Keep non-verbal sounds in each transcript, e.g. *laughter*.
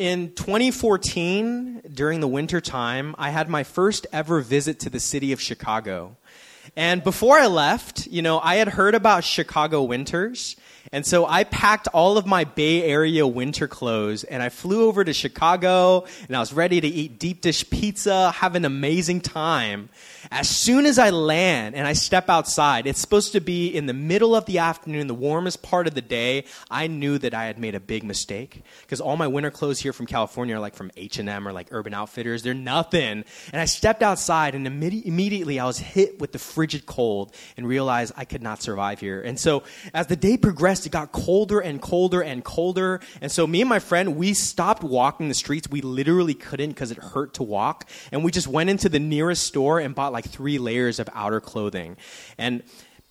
in 2014, during the winter time, I had my first ever visit to the city of Chicago. And before I left, you know, I had heard about Chicago winters. And so I packed all of my Bay Area winter clothes and I flew over to Chicago and I was ready to eat deep dish pizza, have an amazing time. As soon as I land and I step outside, it's supposed to be in the middle of the afternoon, the warmest part of the day. I knew that I had made a big mistake because all my winter clothes here from California are like from H&M or like Urban Outfitters. They're nothing. And I stepped outside and imme- immediately I was hit with the frigid cold and realized I could not survive here. And so as the day progressed, it got colder and colder and colder. And so me and my friend, we stopped walking the streets. We literally couldn't because it hurt to walk. And we just went into the nearest store and bought like three layers of outer clothing. And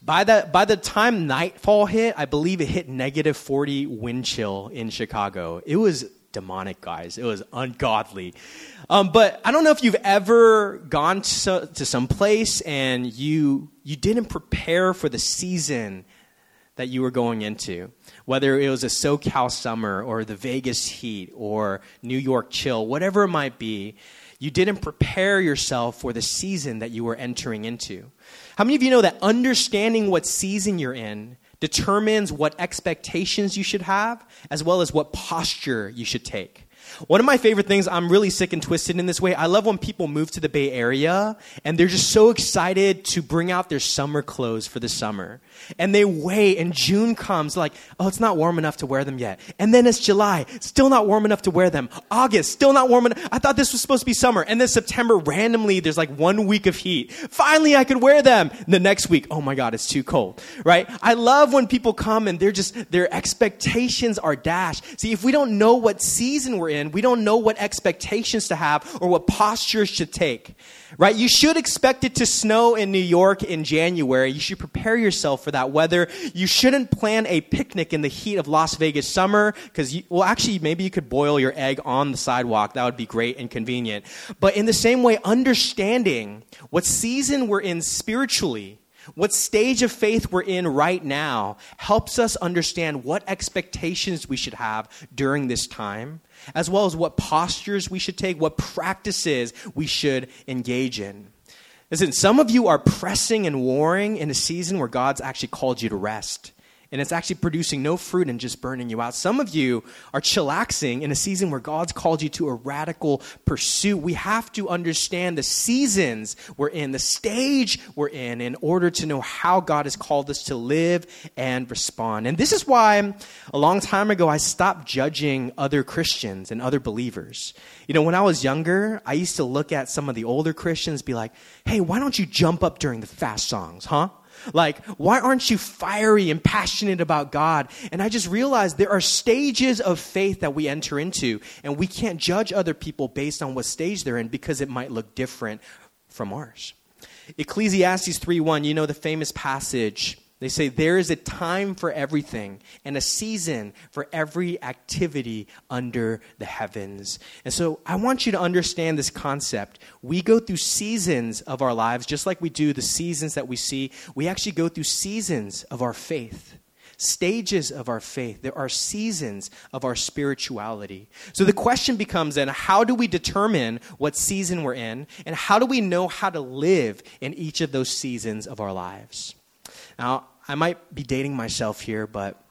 by the, by the time nightfall hit, I believe it hit negative 40 wind chill in Chicago. It was demonic, guys. It was ungodly. Um, but I don't know if you've ever gone to, to some place and you, you didn't prepare for the season that you were going into. Whether it was a SoCal summer or the Vegas heat or New York chill, whatever it might be, you didn't prepare yourself for the season that you were entering into. How many of you know that understanding what season you're in determines what expectations you should have, as well as what posture you should take? One of my favorite things, I'm really sick and twisted in this way. I love when people move to the Bay Area and they're just so excited to bring out their summer clothes for the summer. And they wait and June comes like, oh, it's not warm enough to wear them yet. And then it's July, still not warm enough to wear them. August, still not warm enough. I thought this was supposed to be summer. And then September, randomly, there's like one week of heat. Finally, I could wear them. The next week, oh my God, it's too cold, right? I love when people come and they're just, their expectations are dashed. See, if we don't know what season we're in, we don't know what expectations to have or what postures to take. Right? You should expect it to snow in New York in January. You should prepare yourself for that weather. You shouldn't plan a picnic in the heat of Las Vegas summer because, well, actually, maybe you could boil your egg on the sidewalk. That would be great and convenient. But in the same way, understanding what season we're in spiritually what stage of faith we're in right now helps us understand what expectations we should have during this time as well as what postures we should take, what practices we should engage in. Listen, some of you are pressing and warring in a season where God's actually called you to rest and it's actually producing no fruit and just burning you out. Some of you are chillaxing in a season where God's called you to a radical pursuit. We have to understand the seasons we're in, the stage we're in, in order to know how God has called us to live and respond. And this is why a long time ago I stopped judging other Christians and other believers. You know, when I was younger, I used to look at some of the older Christians, be like, hey, why don't you jump up during the fast songs, huh? Like, why aren't you fiery and passionate about God? And I just realized there are stages of faith that we enter into, and we can't judge other people based on what stage they're in because it might look different from ours. Ecclesiastes 3:1, you know the famous passage they say there is a time for everything and a season for every activity under the heavens. And so I want you to understand this concept. We go through seasons of our lives, just like we do the seasons that we see. We actually go through seasons of our faith, stages of our faith. There are seasons of our spirituality. So the question becomes then how do we determine what season we're in, and how do we know how to live in each of those seasons of our lives? Now, I might be dating myself here, but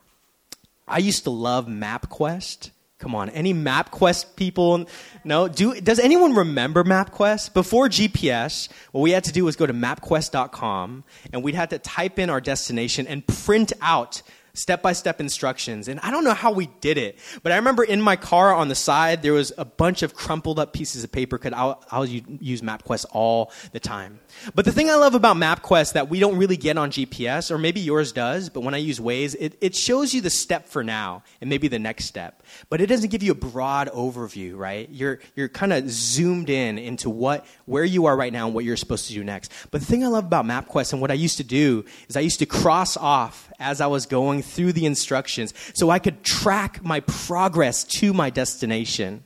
I used to love MapQuest. Come on, any MapQuest people? No, do does anyone remember MapQuest? Before GPS, what we had to do was go to mapquest.com and we'd have to type in our destination and print out step by step instructions. And I don't know how we did it, but I remember in my car on the side, there was a bunch of crumpled up pieces of paper because I'll, I'll use MapQuest all the time. But the thing I love about MapQuest that we don't really get on GPS, or maybe yours does, but when I use Waze, it, it shows you the step for now and maybe the next step. But it doesn't give you a broad overview, right? You're, you're kind of zoomed in into what, where you are right now and what you're supposed to do next. But the thing I love about MapQuest and what I used to do is I used to cross off as I was going through the instructions so I could track my progress to my destination.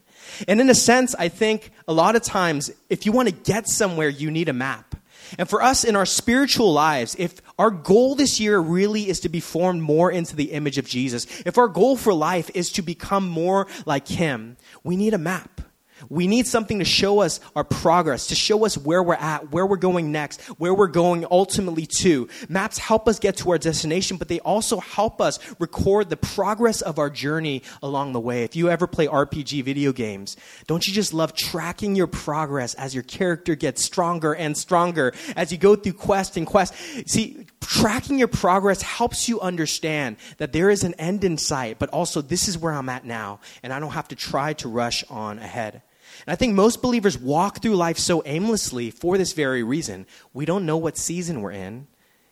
And in a sense, I think a lot of times, if you want to get somewhere, you need a map. And for us in our spiritual lives, if our goal this year really is to be formed more into the image of Jesus, if our goal for life is to become more like Him, we need a map. We need something to show us our progress, to show us where we're at, where we're going next, where we're going ultimately to. Maps help us get to our destination, but they also help us record the progress of our journey along the way. If you ever play RPG video games, don't you just love tracking your progress as your character gets stronger and stronger as you go through quest and quest? See, tracking your progress helps you understand that there is an end in sight, but also this is where I'm at now, and I don't have to try to rush on ahead. And I think most believers walk through life so aimlessly for this very reason. We don't know what season we're in,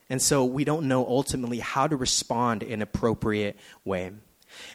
and so we don't know ultimately how to respond in an appropriate way.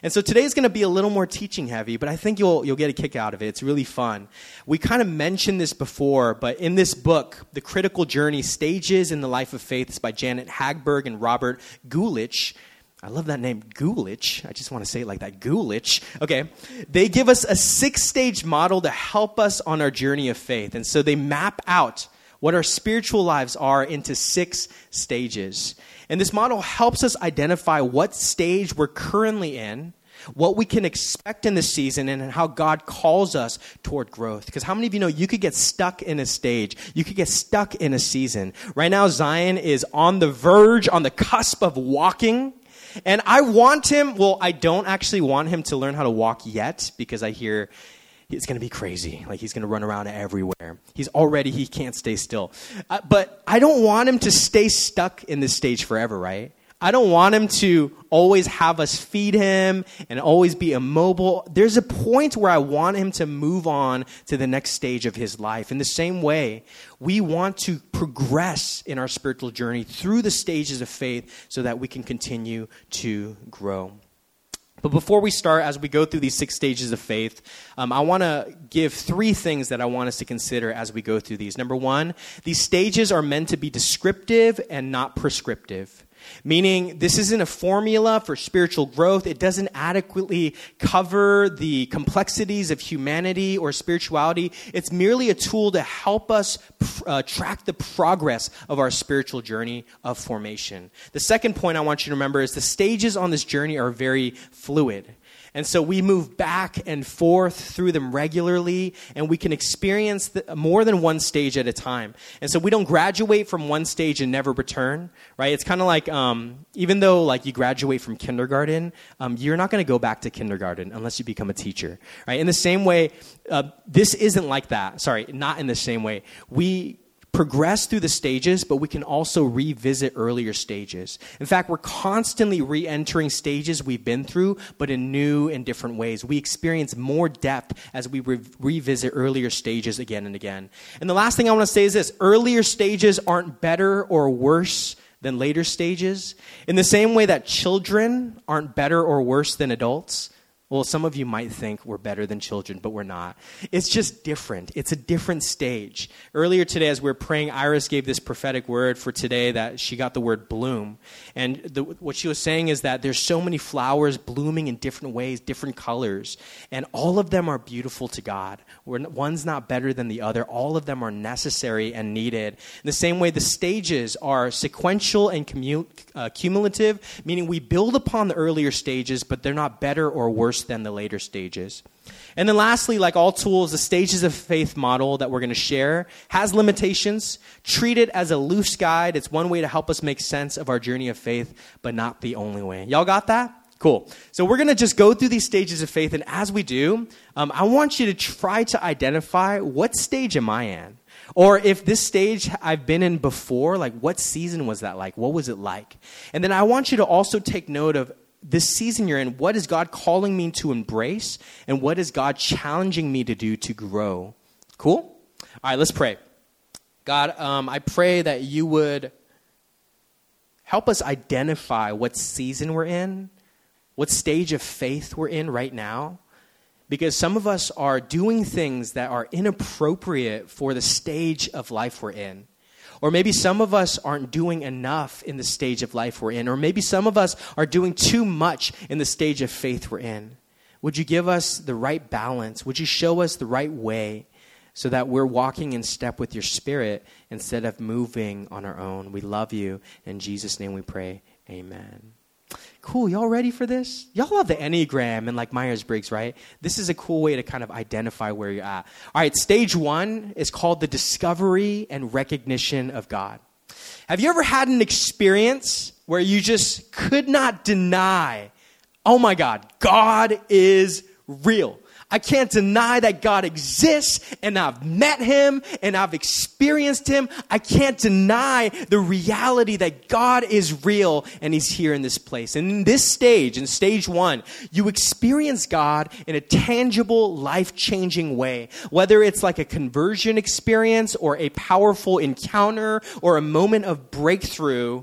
And so today is going to be a little more teaching heavy, but I think you'll, you'll get a kick out of it. It's really fun. We kind of mentioned this before, but in this book, The Critical Journey Stages in the Life of Faith, it's by Janet Hagberg and Robert Guelich. I love that name, Guelich. I just want to say it like that, Guelich. Okay. They give us a six stage model to help us on our journey of faith. And so they map out what our spiritual lives are into six stages. And this model helps us identify what stage we're currently in, what we can expect in this season, and how God calls us toward growth. Because how many of you know you could get stuck in a stage? You could get stuck in a season. Right now, Zion is on the verge, on the cusp of walking. And I want him, well, I don't actually want him to learn how to walk yet because I hear it's going to be crazy. Like he's going to run around everywhere. He's already, he can't stay still. Uh, but I don't want him to stay stuck in this stage forever, right? I don't want him to always have us feed him and always be immobile. There's a point where I want him to move on to the next stage of his life. In the same way, we want to progress in our spiritual journey through the stages of faith so that we can continue to grow. But before we start, as we go through these six stages of faith, um, I want to give three things that I want us to consider as we go through these. Number one, these stages are meant to be descriptive and not prescriptive. Meaning, this isn't a formula for spiritual growth. It doesn't adequately cover the complexities of humanity or spirituality. It's merely a tool to help us uh, track the progress of our spiritual journey of formation. The second point I want you to remember is the stages on this journey are very fluid. And so we move back and forth through them regularly, and we can experience the, more than one stage at a time. And so we don't graduate from one stage and never return, right? It's kind of like, um, even though like you graduate from kindergarten, um, you're not going to go back to kindergarten unless you become a teacher, right? In the same way, uh, this isn't like that. Sorry, not in the same way. We progress through the stages, but we can also revisit earlier stages. In fact, we're constantly re entering stages we've been through, but in new and different ways. We experience more depth as we re- revisit earlier stages again and again. And the last thing I want to say is this earlier stages aren't better or worse than later stages. In the same way that children aren't better or worse than adults, well, some of you might think we're better than children, but we're not. It's just different. It's a different stage. Earlier today, as we were praying, Iris gave this prophetic word for today that she got the word bloom. And the, what she was saying is that there's so many flowers blooming in different ways, different colors, and all of them are beautiful to God. We're, one's not better than the other. All of them are necessary and needed. In the same way, the stages are sequential and uh, cumulative, meaning we build upon the earlier stages, but they're not better or worse worse than the later stages. And then lastly, like all tools, the stages of faith model that we're going to share has limitations. Treat it as a loose guide. It's one way to help us make sense of our journey of faith, but not the only way. Y'all got that? Cool. So we're going to just go through these stages of faith, and as we do, um, I want you to try to identify what stage am I in? Or if this stage I've been in before, like what season was that like? What was it like? And then I want you to also take note of this season you're in, what is God calling me to embrace? And what is God challenging me to do to grow? Cool? All right, let's pray. God, um, I pray that you would help us identify what season we're in, what stage of faith we're in right now. Because some of us are doing things that are inappropriate for the stage of life we're in. Or maybe some of us aren't doing enough in the stage of life we're in. Or maybe some of us are doing too much in the stage of faith we're in. Would you give us the right balance? Would you show us the right way so that we're walking in step with your spirit instead of moving on our own. We love you. In Jesus' name we pray. Amen. Cool. Y'all ready for this? Y'all love the Enneagram and like Myers Briggs, right? This is a cool way to kind of identify where you're at. All right, stage one is called the discovery and recognition of God. Have you ever had an experience where you just could not deny, oh my God, God is real? I can't deny that God exists and I've met him and I've experienced him. I can't deny the reality that God is real and he's here in this place. And in this stage, in stage one, you experience God in a tangible, life changing way. Whether it's like a conversion experience or a powerful encounter or a moment of breakthrough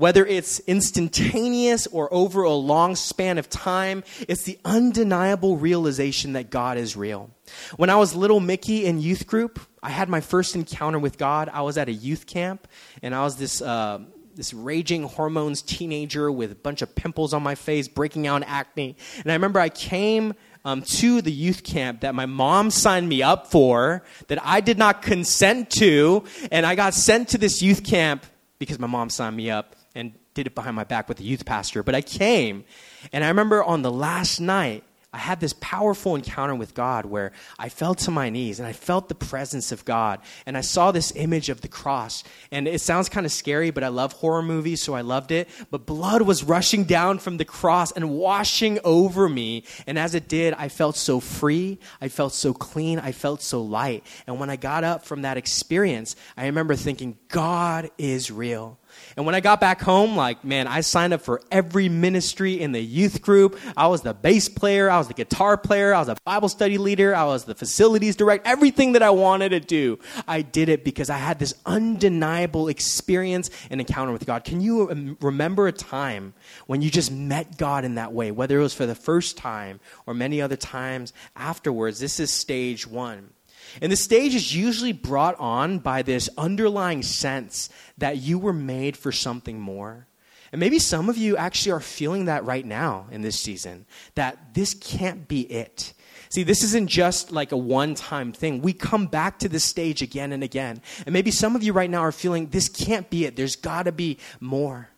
whether it's instantaneous or over a long span of time, it's the undeniable realization that God is real. When I was little Mickey in youth group, I had my first encounter with God. I was at a youth camp, and I was this. Uh, this raging hormones teenager with a bunch of pimples on my face, breaking out acne. And I remember I came um, to the youth camp that my mom signed me up for, that I did not consent to, and I got sent to this youth camp because my mom signed me up and did it behind my back with the youth pastor. But I came, and I remember on the last night, I had this powerful encounter with God where I fell to my knees and I felt the presence of God. And I saw this image of the cross. And it sounds kind of scary, but I love horror movies, so I loved it. But blood was rushing down from the cross and washing over me. And as it did, I felt so free. I felt so clean. I felt so light. And when I got up from that experience, I remember thinking, God is real. And when I got back home, like, man, I signed up for every ministry in the youth group. I was the bass player, I was the guitar player, I was a Bible study leader, I was the facilities director, everything that I wanted to do. I did it because I had this undeniable experience and encounter with God. Can you um, remember a time when you just met God in that way, whether it was for the first time or many other times afterwards? This is stage one. And the stage is usually brought on by this underlying sense that you were made for something more. And maybe some of you actually are feeling that right now in this season, that this can't be it. See, this isn't just like a one time thing. We come back to this stage again and again. And maybe some of you right now are feeling this can't be it. There's got to be more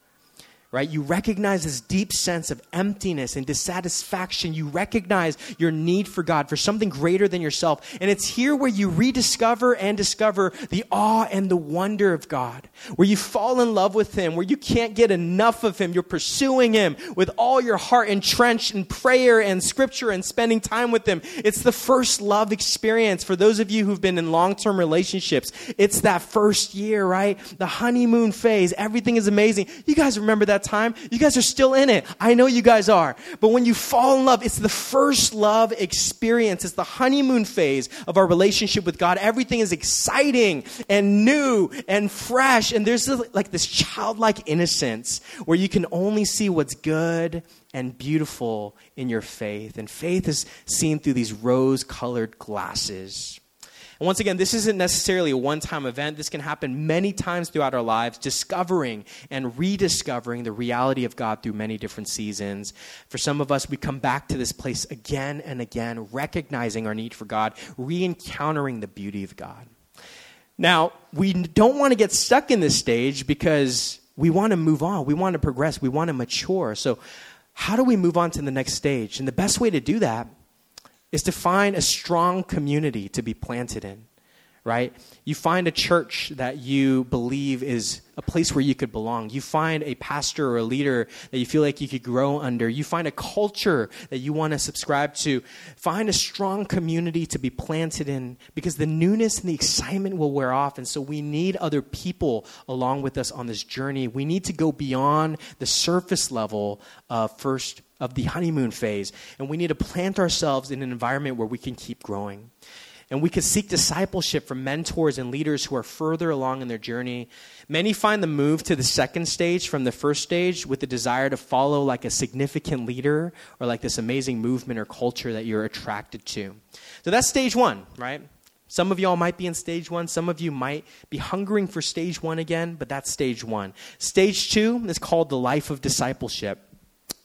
right? You recognize this deep sense of emptiness and dissatisfaction. You recognize your need for God, for something greater than yourself. And it's here where you rediscover and discover the awe and the wonder of God, where you fall in love with Him, where you can't get enough of Him. You're pursuing Him with all your heart, entrenched in prayer and scripture and spending time with Him. It's the first love experience for those of you who've been in long term relationships. It's that first year, right? The honeymoon phase. Everything is amazing. You guys remember that time, you guys are still in it. I know you guys are. But when you fall in love, it's the first love experience. It's the honeymoon phase of our relationship with God. Everything is exciting and new and fresh. And there's like this childlike innocence where you can only see what's good and beautiful in your faith. And faith is seen through these rose colored glasses. And once again, this isn't necessarily a one time event. This can happen many times throughout our lives, discovering and rediscovering the reality of God through many different seasons. For some of us, we come back to this place again and again, recognizing our need for God, re encountering the beauty of God. Now, we don't want to get stuck in this stage because we want to move on, we want to progress, we want to mature. So, how do we move on to the next stage? And the best way to do that is to find a strong community to be planted in, right? You find a church that you believe is a place where you could belong. You find a pastor or a leader that you feel like you could grow under. You find a culture that you want to subscribe to. Find a strong community to be planted in because the newness and the excitement will wear off. And so we need other people along with us on this journey. We need to go beyond the surface level of first of the honeymoon phase. And we need to plant ourselves in an environment where we can keep growing. And we can seek discipleship from mentors and leaders who are further along in their journey. Many find the move to the second stage from the first stage with the desire to follow like a significant leader or like this amazing movement or culture that you're attracted to. So that's stage one, right? Some of y'all might be in stage one. Some of you might be hungering for stage one again, but that's stage one. Stage two is called the life of discipleship.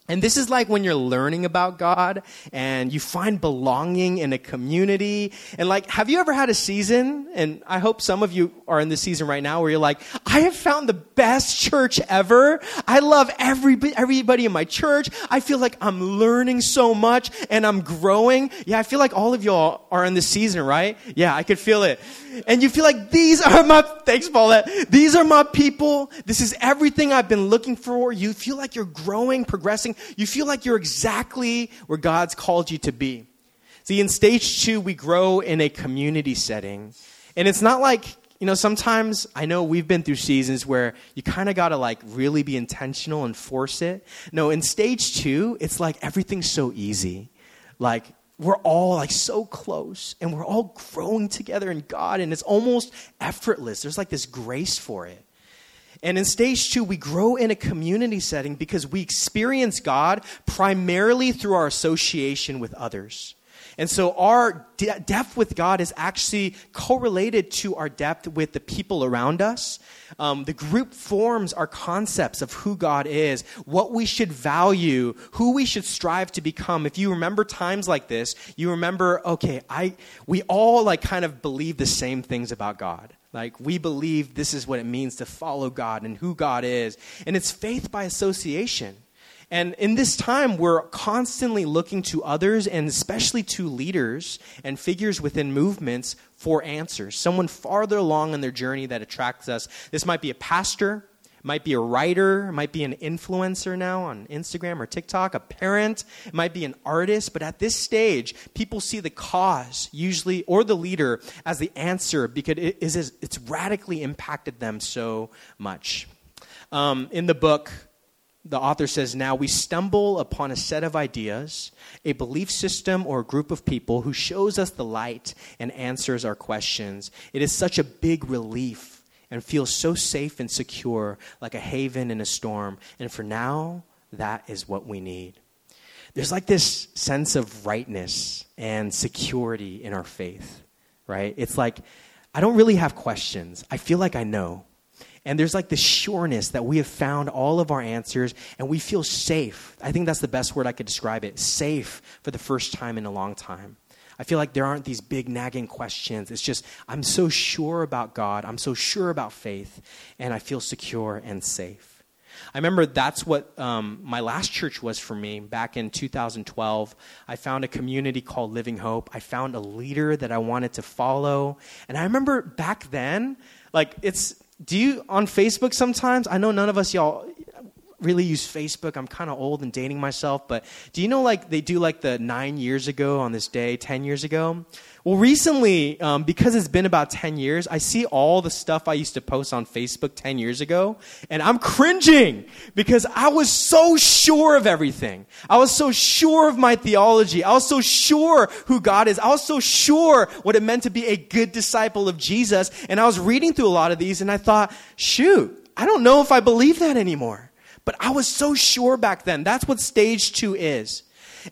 And this is like when you're learning about God and you find belonging in a community. And like, have you ever had a season? And I hope some of you are in this season right now where you're like, I have found the best church ever. I love every, everybody in my church. I feel like I'm learning so much and I'm growing. Yeah, I feel like all of y'all are in this season, right? Yeah, I could feel it. And you feel like these are my, *laughs* thanks Paulette, these are my people. This is everything I've been looking for. You feel like you're growing, progressing you feel like you're exactly where God's called you to be. See, in stage two, we grow in a community setting. And it's not like, you know, sometimes I know we've been through seasons where you kind of got to like really be intentional and force it. No, in stage two, it's like everything's so easy. Like, we're all like so close and we're all growing together in God and it's almost effortless. There's like this grace for it. And in stage two, we grow in a community setting because we experience God primarily through our association with others. And so our de- depth with God is actually correlated to our depth with the people around us. Um, the group forms our concepts of who God is, what we should value, who we should strive to become. If you remember times like this, you remember, okay, I, we all like kind of believe the same things about God. Like, we believe this is what it means to follow God and who God is. And it's faith by association. And in this time, we're constantly looking to others and especially to leaders and figures within movements for answers. Someone farther along in their journey that attracts us. This might be a pastor, might be a writer, might be an influencer now on Instagram or TikTok, a parent, might be an artist, but at this stage, people see the cause usually or the leader as the answer because it is it's radically impacted them so much. Um, in the book, the author says, Now we stumble upon a set of ideas, a belief system, or a group of people who shows us the light and answers our questions. It is such a big relief and feel so safe and secure, like a haven in a storm. And for now, that is what we need. There's like this sense of rightness and security in our faith, right? It's like, I don't really have questions. I feel like I know. And there's like this sureness that we have found all of our answers and we feel safe. I think that's the best word I could describe it safe for the first time in a long time. I feel like there aren't these big nagging questions. It's just, I'm so sure about God, I'm so sure about faith, and I feel secure and safe. I remember that's what um, my last church was for me back in 2012. I found a community called Living Hope. I found a leader that I wanted to follow. And I remember back then, like, it's, do you on Facebook sometimes? I know none of us y'all really use Facebook. I'm kind of old and dating myself, but do you know like they do like the nine years ago on this day, 10 years ago? Well, recently, um, because it's been about 10 years, I see all the stuff I used to post on Facebook 10 years ago, and I'm cringing because I was so sure of everything. I was so sure of my theology. I was so sure who God is. I was so sure what it meant to be a good disciple of Jesus. And I was reading through a lot of these, and I thought, shoot, I don't know if I believe that anymore. But I was so sure back then. That's what stage two is.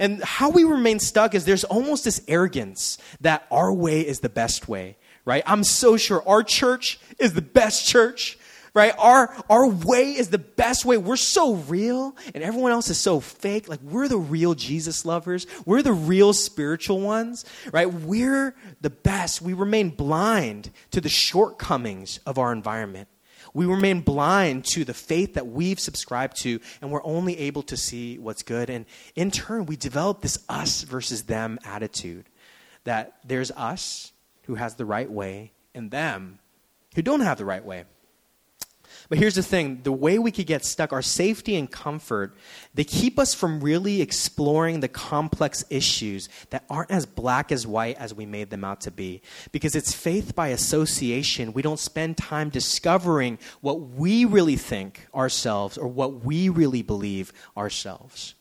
And how we remain stuck is there's almost this arrogance that our way is the best way, right? I'm so sure our church is the best church, right? Our, our way is the best way. We're so real and everyone else is so fake. Like we're the real Jesus lovers. We're the real spiritual ones, right? We're the best. We remain blind to the shortcomings of our environment. We remain blind to the faith that we've subscribed to, and we're only able to see what's good. And in turn, we develop this us versus them attitude that there's us who has the right way and them who don't have the right way. But here's the thing the way we could get stuck, our safety and comfort, they keep us from really exploring the complex issues that aren't as black as white as we made them out to be. Because it's faith by association. We don't spend time discovering what we really think ourselves or what we really believe ourselves.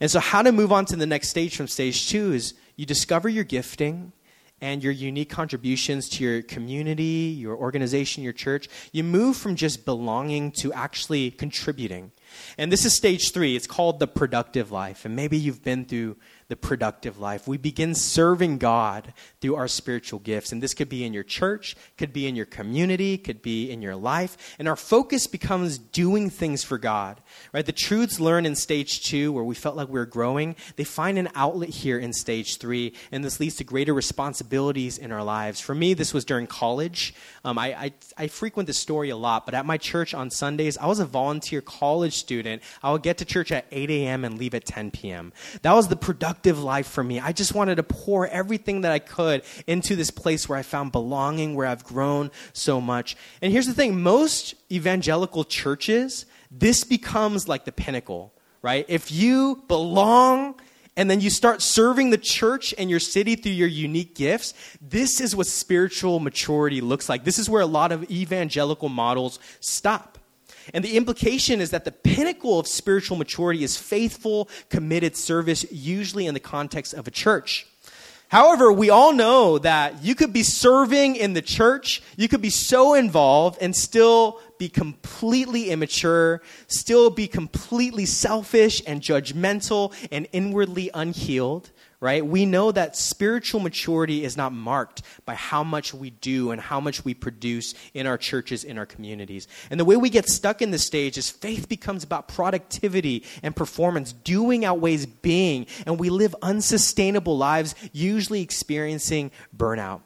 And so, how to move on to the next stage from stage two is you discover your gifting and your unique contributions to your community, your organization, your church, you move from just belonging to actually contributing. And this is stage three. It's called the productive life. And maybe you've been through the productive life. We begin serving God through our spiritual gifts. And this could be in your church, could be in your community, could be in your life. And our focus becomes doing things for God. Right? The truths learned in stage two, where we felt like we were growing, they find an outlet here in stage three. And this leads to greater responsibilities in our lives. For me, this was during college. Um, I, I, I frequent this story a lot, but at my church on Sundays, I was a volunteer college student. I would get to church at 8 a.m. and leave at 10 p.m. That was the productive life for me. I just wanted to pour everything that I could into this place where I found belonging, where I've grown so much. And here's the thing most evangelical churches, this becomes like the pinnacle, right? If you belong, and then you start serving the church and your city through your unique gifts, this is what spiritual maturity looks like. This is where a lot of evangelical models stop. And the implication is that the pinnacle of spiritual maturity is faithful, committed service, usually in the context of a church. However, we all know that you could be serving in the church, you could be so involved and still be completely immature, still be completely selfish and judgmental and inwardly unhealed right? We know that spiritual maturity is not marked by how much we do and how much we produce in our churches, in our communities. And the way we get stuck in this stage is faith becomes about productivity and performance. Doing outweighs being, and we live unsustainable lives, usually experiencing burnout.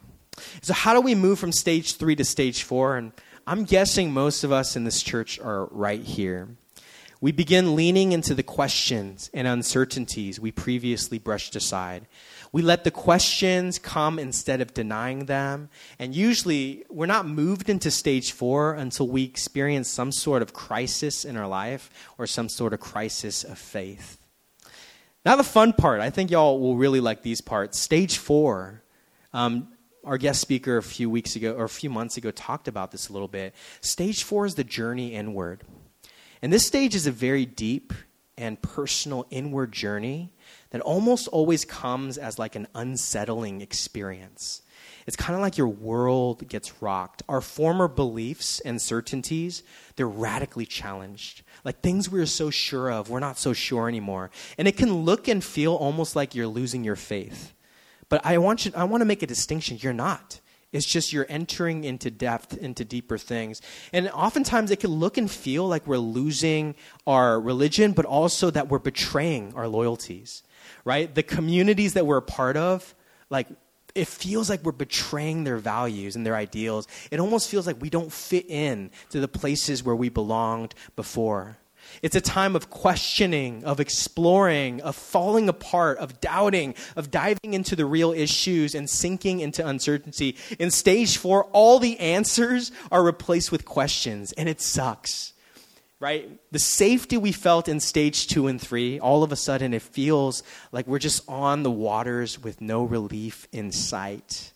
So, how do we move from stage three to stage four? And I'm guessing most of us in this church are right here we begin leaning into the questions and uncertainties we previously brushed aside. We let the questions come instead of denying them. And usually, we're not moved into stage four until we experience some sort of crisis in our life or some sort of crisis of faith. Now, the fun part, I think y'all will really like these parts. Stage four. Um, our guest speaker a few weeks ago or a few months ago talked about this a little bit. Stage four is the journey inward. And this stage is a very deep and personal inward journey that almost always comes as like an unsettling experience. It's kind of like your world gets rocked. Our former beliefs and certainties, they're radically challenged. Like things we were so sure of, we're not so sure anymore. And it can look and feel almost like you're losing your faith. But I want you I want to make a distinction. You're not. It's just you're entering into depth, into deeper things. And oftentimes it can look and feel like we're losing our religion, but also that we're betraying our loyalties, right? The communities that we're a part of, like, it feels like we're betraying their values and their ideals. It almost feels like we don't fit in to the places where we belonged before. It's a time of questioning, of exploring, of falling apart, of doubting, of diving into the real issues and sinking into uncertainty. In stage four, all the answers are replaced with questions, and it sucks. Right? The safety we felt in stage two and three, all of a sudden it feels like we're just on the waters with no relief in sight.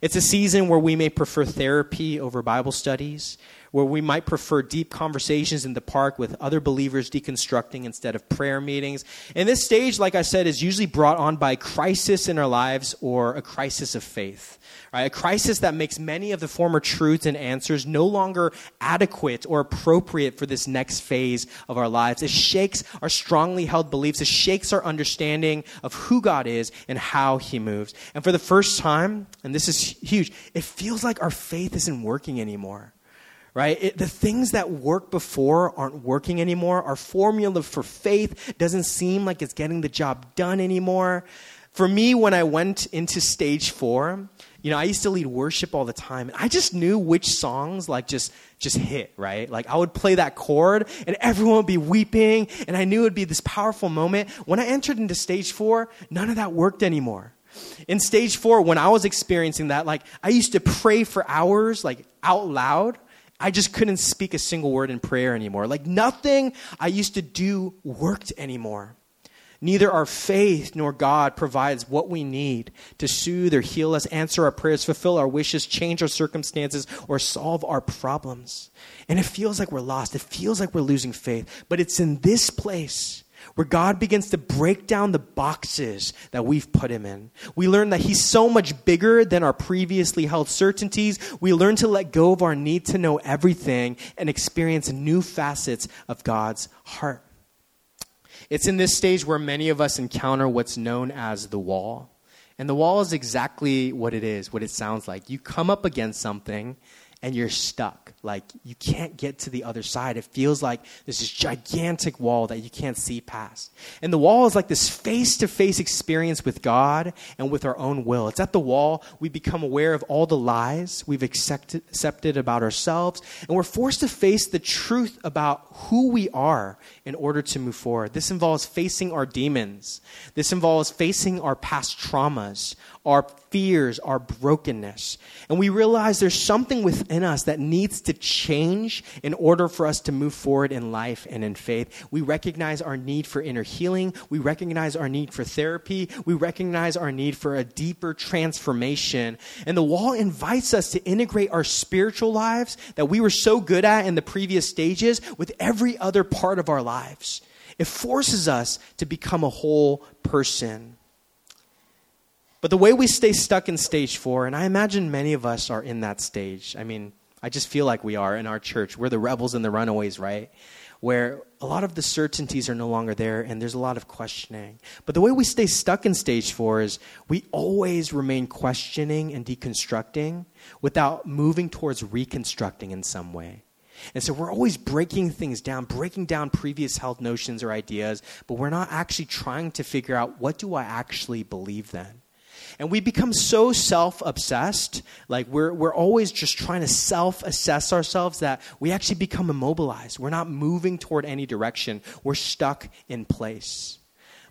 It's a season where we may prefer therapy over Bible studies, where we might prefer deep conversations in the park with other believers deconstructing instead of prayer meetings. And this stage, like I said, is usually brought on by crisis in our lives or a crisis of faith. Right? A crisis that makes many of the former truths and answers no longer adequate or appropriate for this next phase of our lives. It shakes our strongly held beliefs. It shakes our understanding of who God is and how He moves. And for the first time, and this is huge, it feels like our faith isn't working anymore right? It, the things that worked before aren't working anymore. Our formula for faith doesn't seem like it's getting the job done anymore. For me, when I went into stage four, you know, I used to lead worship all the time, and I just knew which songs like just just hit, right? Like I would play that chord, and everyone would be weeping, and I knew it would be this powerful moment. When I entered into stage four, none of that worked anymore. In stage four, when I was experiencing that, like I used to pray for hours, like out loud, I just couldn't speak a single word in prayer anymore. Like nothing I used to do worked anymore. Neither our faith nor God provides what we need to soothe or heal us, answer our prayers, fulfill our wishes, change our circumstances, or solve our problems. And it feels like we're lost. It feels like we're losing faith. But it's in this place where God begins to break down the boxes that we've put him in. We learn that he's so much bigger than our previously held certainties. We learn to let go of our need to know everything and experience new facets of God's heart. It's in this stage where many of us encounter what's known as the wall. And the wall is exactly what it is, what it sounds like. You come up against something and you're stuck. Like you can't get to the other side. It feels like there's this gigantic wall that you can't see past. And the wall is like this face to face experience with God and with our own will. It's at the wall we become aware of all the lies we've accepted, accepted about ourselves, and we're forced to face the truth about who we are in order to move forward. This involves facing our demons, this involves facing our past traumas, our fears, our brokenness. And we realize there's something within us that needs to change in order for us to move forward in life and in faith. We recognize our need for inner healing. We recognize our need for therapy. We recognize our need for a deeper transformation. And the wall invites us to integrate our spiritual lives that we were so good at in the previous stages with every other part of our lives. It forces us to become a whole person. But the way we stay stuck in stage four, and I imagine many of us are in that stage. I mean, I just feel like we are in our church. We're the rebels and the runaways, right? Where a lot of the certainties are no longer there and there's a lot of questioning. But the way we stay stuck in stage four is we always remain questioning and deconstructing without moving towards reconstructing in some way. And so we're always breaking things down, breaking down previous held notions or ideas, but we're not actually trying to figure out what do I actually believe then? And we become so self obsessed, like we're, we're always just trying to self assess ourselves that we actually become immobilized. We're not moving toward any direction, we're stuck in place.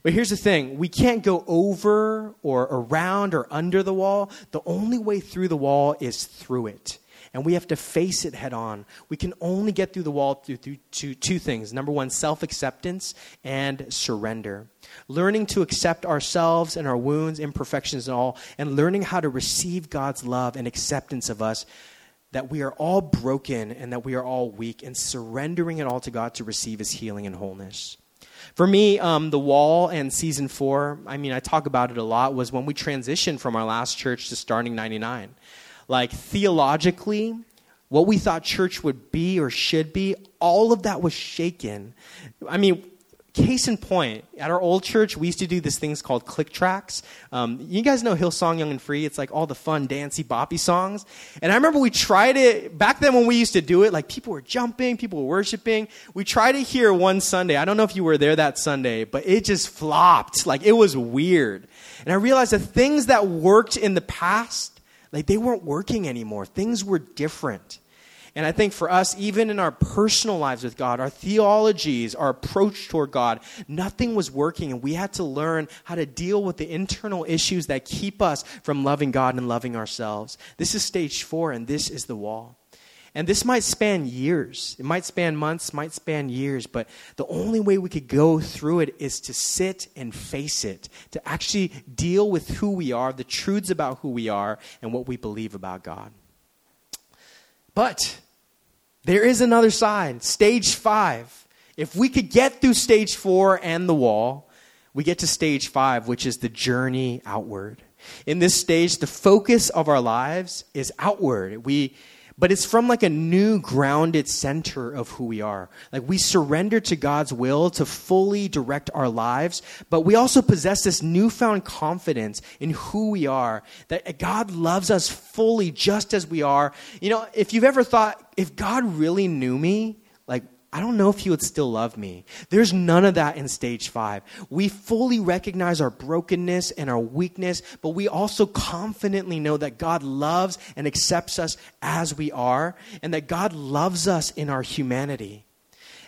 But here's the thing we can't go over or around or under the wall. The only way through the wall is through it and we have to face it head on. We can only get through the wall through, through two, two things. Number one, self acceptance and surrender. Learning to accept ourselves and our wounds, imperfections, and all, and learning how to receive God's love and acceptance of us that we are all broken and that we are all weak, and surrendering it all to God to receive His healing and wholeness. For me, um, the wall and season four, I mean, I talk about it a lot, was when we transitioned from our last church to starting 99 like theologically, what we thought church would be or should be, all of that was shaken. I mean, case in point, at our old church, we used to do these things called click tracks. Um, you guys know Hillsong Young and Free? It's like all the fun, dancey, boppy songs. And I remember we tried it back then when we used to do it, like people were jumping, people were worshiping. We tried it here one Sunday. I don't know if you were there that Sunday, but it just flopped. Like it was weird. And I realized the things that worked in the past like they weren't working anymore. Things were different. And I think for us, even in our personal lives with God, our theologies, our approach toward God, nothing was working. And we had to learn how to deal with the internal issues that keep us from loving God and loving ourselves. This is stage four, and this is the wall. And this might span years. It might span months, might span years, but the only way we could go through it is to sit and face it, to actually deal with who we are, the truths about who we are, and what we believe about God. But there is another side, stage five. If we could get through stage four and the wall, we get to stage five, which is the journey outward. In this stage, the focus of our lives is outward. We but it's from like a new grounded center of who we are. Like we surrender to God's will to fully direct our lives, but we also possess this newfound confidence in who we are, that God loves us fully just as we are. You know, if you've ever thought, if God really knew me, like I don't know if he would still love me. There's none of that in stage five. We fully recognize our brokenness and our weakness, but we also confidently know that God loves and accepts us as we are, and that God loves us in our humanity.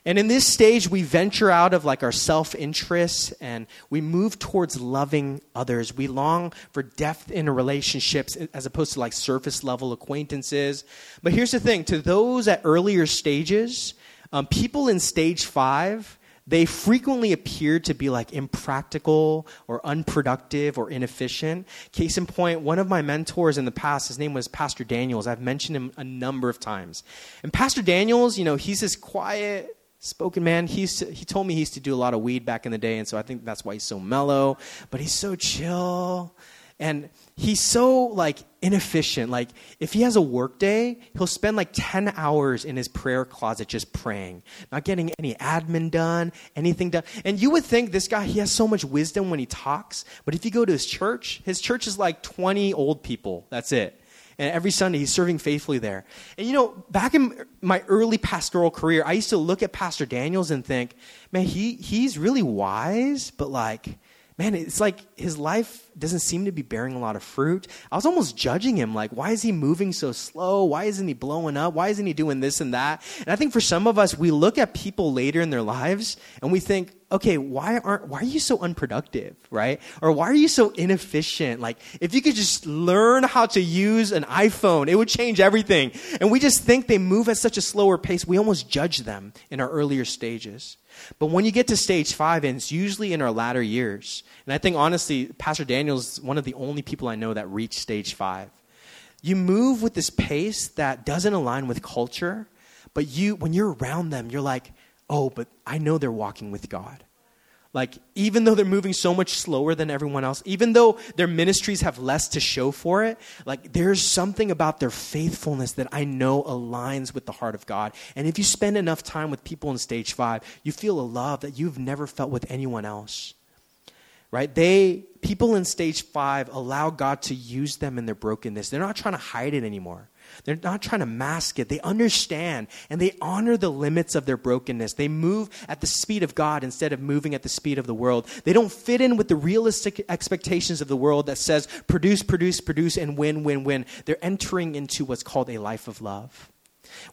And in this stage, we venture out of like our self interests and we move towards loving others. We long for depth in relationships as opposed to like surface level acquaintances. But here's the thing to those at earlier stages, um, people in stage five, they frequently appear to be like impractical or unproductive or inefficient. Case in point, one of my mentors in the past, his name was Pastor Daniels. I've mentioned him a number of times. And Pastor Daniels, you know, he's this quiet, spoken man. He's, he told me he used to do a lot of weed back in the day, and so I think that's why he's so mellow. But he's so chill And he's so like inefficient. Like if he has a work day, he'll spend like 10 hours in his prayer closet just praying, not getting any admin done, anything done. And you would think this guy, he has so much wisdom when he talks, but if you go to his church, his church is like 20 old people. That's it. And every Sunday, he's serving faithfully there. And you know, back in my early pastoral career, I used to look at Pastor Daniels and think, man, he, he's really wise, but like, man, it's like his life doesn't seem to be bearing a lot of fruit. I was almost judging him, like, why is he moving so slow? Why isn't he blowing up? Why isn't he doing this and that? And I think for some of us, we look at people later in their lives and we think, okay, why aren't why are you so unproductive, right? Or why are you so inefficient? Like, if you could just learn how to use an iPhone, it would change everything. And we just think they move at such a slower pace, we almost judge them in our earlier stages. But when you get to stage five, and it's usually in our latter years, and I think honestly, Pastor Daniel's one of the only people I know that reached stage five. You move with this pace that doesn't align with culture, but you, when you're around them, you're like, oh, but I know they're walking with God. Like, even though they're moving so much slower than everyone else, even though their ministries have less to show for it, like, there's something about their faithfulness that I know aligns with the heart of God. And if you spend enough time with people in stage five, you feel a love that you've never felt with anyone else. Right? They, people in stage five allow God to use them in their brokenness. They're not trying to hide it anymore. They're not trying to mask it. They understand and they honor the limits of their brokenness. They move at the speed of God instead of moving at the speed of the world. They don't fit in with the realistic expectations of the world that says produce, produce, produce, and win, win, win. They're entering into what's called a life of love,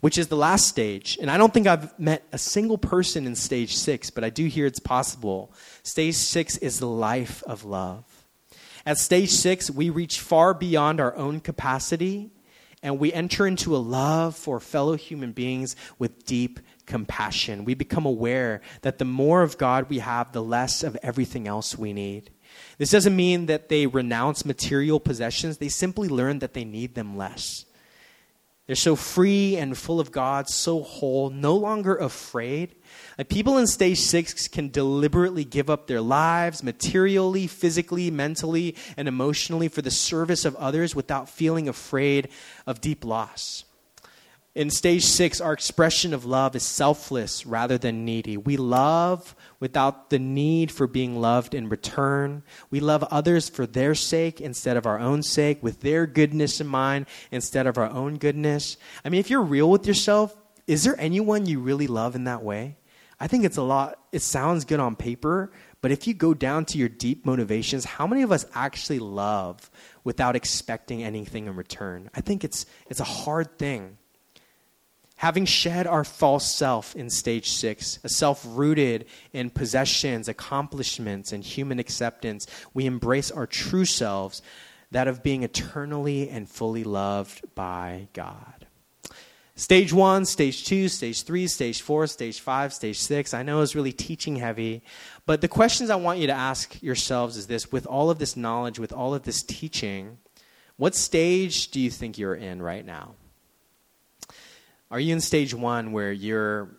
which is the last stage. And I don't think I've met a single person in stage six, but I do hear it's possible. Stage six is the life of love. At stage six, we reach far beyond our own capacity and we enter into a love for fellow human beings with deep compassion. We become aware that the more of God we have, the less of everything else we need. This doesn't mean that they renounce material possessions, they simply learn that they need them less. They're so free and full of God, so whole, no longer afraid. Like people in stage six can deliberately give up their lives materially, physically, mentally, and emotionally for the service of others without feeling afraid of deep loss. In stage six, our expression of love is selfless rather than needy. We love without the need for being loved in return. We love others for their sake instead of our own sake, with their goodness in mind instead of our own goodness. I mean, if you're real with yourself, is there anyone you really love in that way? I think it's a lot, it sounds good on paper, but if you go down to your deep motivations, how many of us actually love without expecting anything in return? I think it's, it's a hard thing. Having shed our false self in stage six, a self rooted in possessions, accomplishments, and human acceptance, we embrace our true selves, that of being eternally and fully loved by God. Stage one, stage two, stage three, stage four, stage five, stage six. I know it's really teaching heavy, but the questions I want you to ask yourselves is this with all of this knowledge, with all of this teaching, what stage do you think you're in right now? Are you in stage one where you're,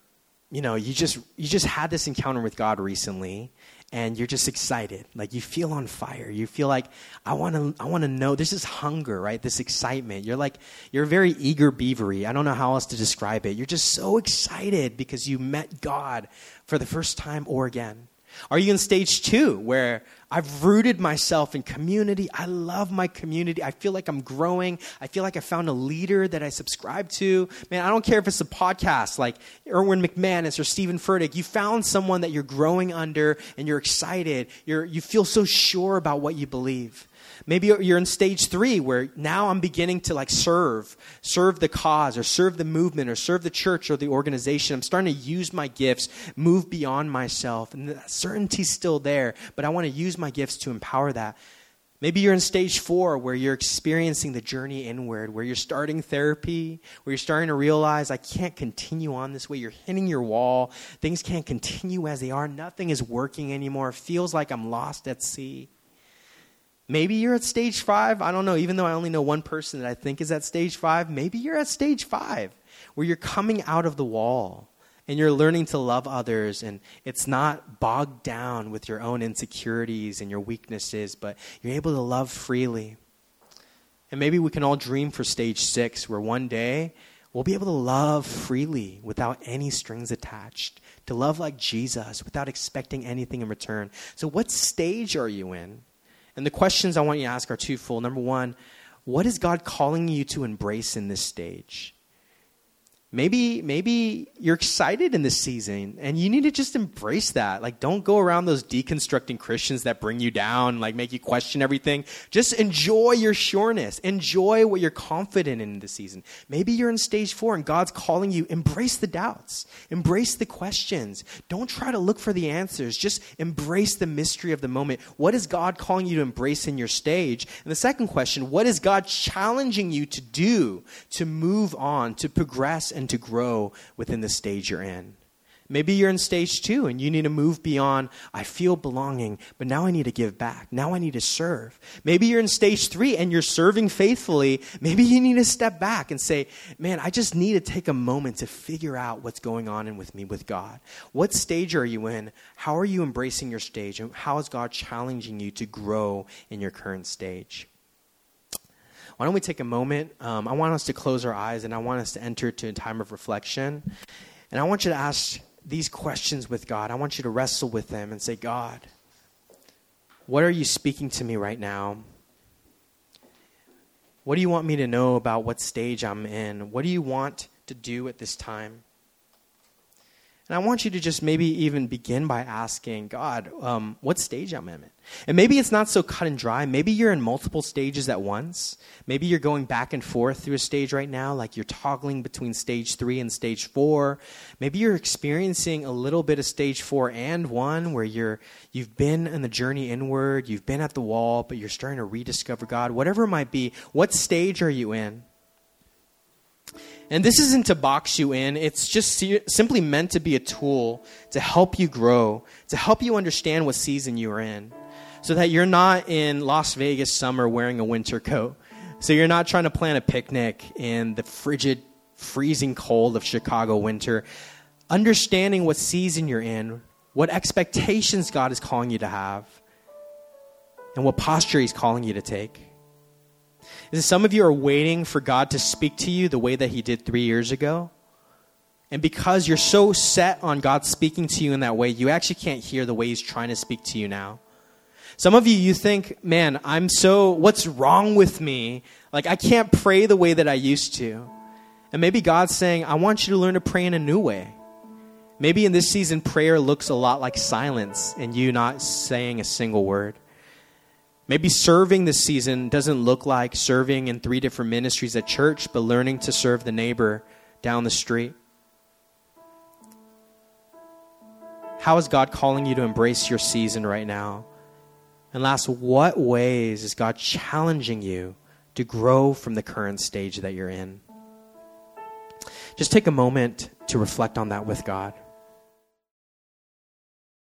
you know, you just you just had this encounter with God recently, and you're just excited, like you feel on fire. You feel like I want to I want to know. This is hunger, right? This excitement. You're like you're very eager beavery. I don't know how else to describe it. You're just so excited because you met God for the first time or again. Are you in stage two where I've rooted myself in community. I love my community. I feel like I'm growing. I feel like I found a leader that I subscribe to. Man, I don't care if it's a podcast like Erwin McManus or Steven Furtick. You found someone that you're growing under and you're excited. You're, you feel so sure about what you believe. Maybe you're in stage three where now I'm beginning to like serve, serve the cause or serve the movement or serve the church or the organization. I'm starting to use my gifts, move beyond myself. And the certainty's still there, but I want to use my gifts to empower that. Maybe you're in stage four where you're experiencing the journey inward, where you're starting therapy, where you're starting to realize I can't continue on this way. You're hitting your wall. Things can't continue as they are. Nothing is working anymore. It feels like I'm lost at sea. Maybe you're at stage five. I don't know. Even though I only know one person that I think is at stage five, maybe you're at stage five where you're coming out of the wall and you're learning to love others and it's not bogged down with your own insecurities and your weaknesses but you're able to love freely and maybe we can all dream for stage six where one day we'll be able to love freely without any strings attached to love like jesus without expecting anything in return so what stage are you in and the questions i want you to ask are twofold. Number one what is god calling you to embrace in this stage maybe maybe you're excited in this season and you need to just embrace that. Like don't go around those deconstructing christians that bring you down like make you question everything. Just enjoy your sureness. Enjoy what you're confident in this season. Maybe you're in stage four and god's calling you. Embrace the doubts. Embrace the questions. Don't try to look for the answers. Just embrace the mystery of the moment. What is god calling you to embrace in your stage? And the second question what is god challenging you to do to move on to progress and and to grow within the stage you're in. Maybe you're in stage two and you need to move beyond, I feel belonging, but now I need to give back. Now I need to serve. Maybe you're in stage three and you're serving faithfully. Maybe you need to step back and say, man, I just need to take a moment to figure out what's going on in with me with God. What stage are you in? How are you embracing your stage? And how is God challenging you to grow in your current stage? Why don't we take a moment? Um, I want us to close our eyes and I want us to enter to a time of reflection. And I want you to ask these questions with God. I want you to wrestle with them and say, God, what are you speaking to me right now? What do you want me to know about what stage I'm in? What do you want to do at this time? And I want you to just maybe even begin by asking God, um, what stage I'm in. And maybe it's not so cut and dry. Maybe you're in multiple stages at once. Maybe you're going back and forth through a stage right now, like you're toggling between stage three and stage four. Maybe you're experiencing a little bit of stage four and one, where you're you've been in the journey inward, you've been at the wall, but you're starting to rediscover God. Whatever it might be, what stage are you in? And this isn't to box you in, it's just simply meant to be a tool to help you grow, to help you understand what season you're in, so that you're not in Las Vegas summer wearing a winter coat. So you're not trying to plan a picnic in the frigid, freezing cold of Chicago winter. Understanding what season you're in, what expectations God is calling you to have, and what posture He's calling you to take is some of you are waiting for God to speak to you the way that He did three years ago. And because you're so set on God speaking to you in that way, you actually can't hear the way He's trying to speak to you now. Some of you, you think, man, I'm so, what's wrong with me? Like, I can't pray the way that I used to. And maybe God's saying, I want you to learn to pray in a new way. Maybe in this season, prayer looks a lot like silence and you not saying a single word. Maybe serving this season doesn't look like serving in three different ministries at church, but learning to serve the neighbor down the street. How is God calling you to embrace your season right now? And last, what ways is God challenging you to grow from the current stage that you're in? Just take a moment to reflect on that with God.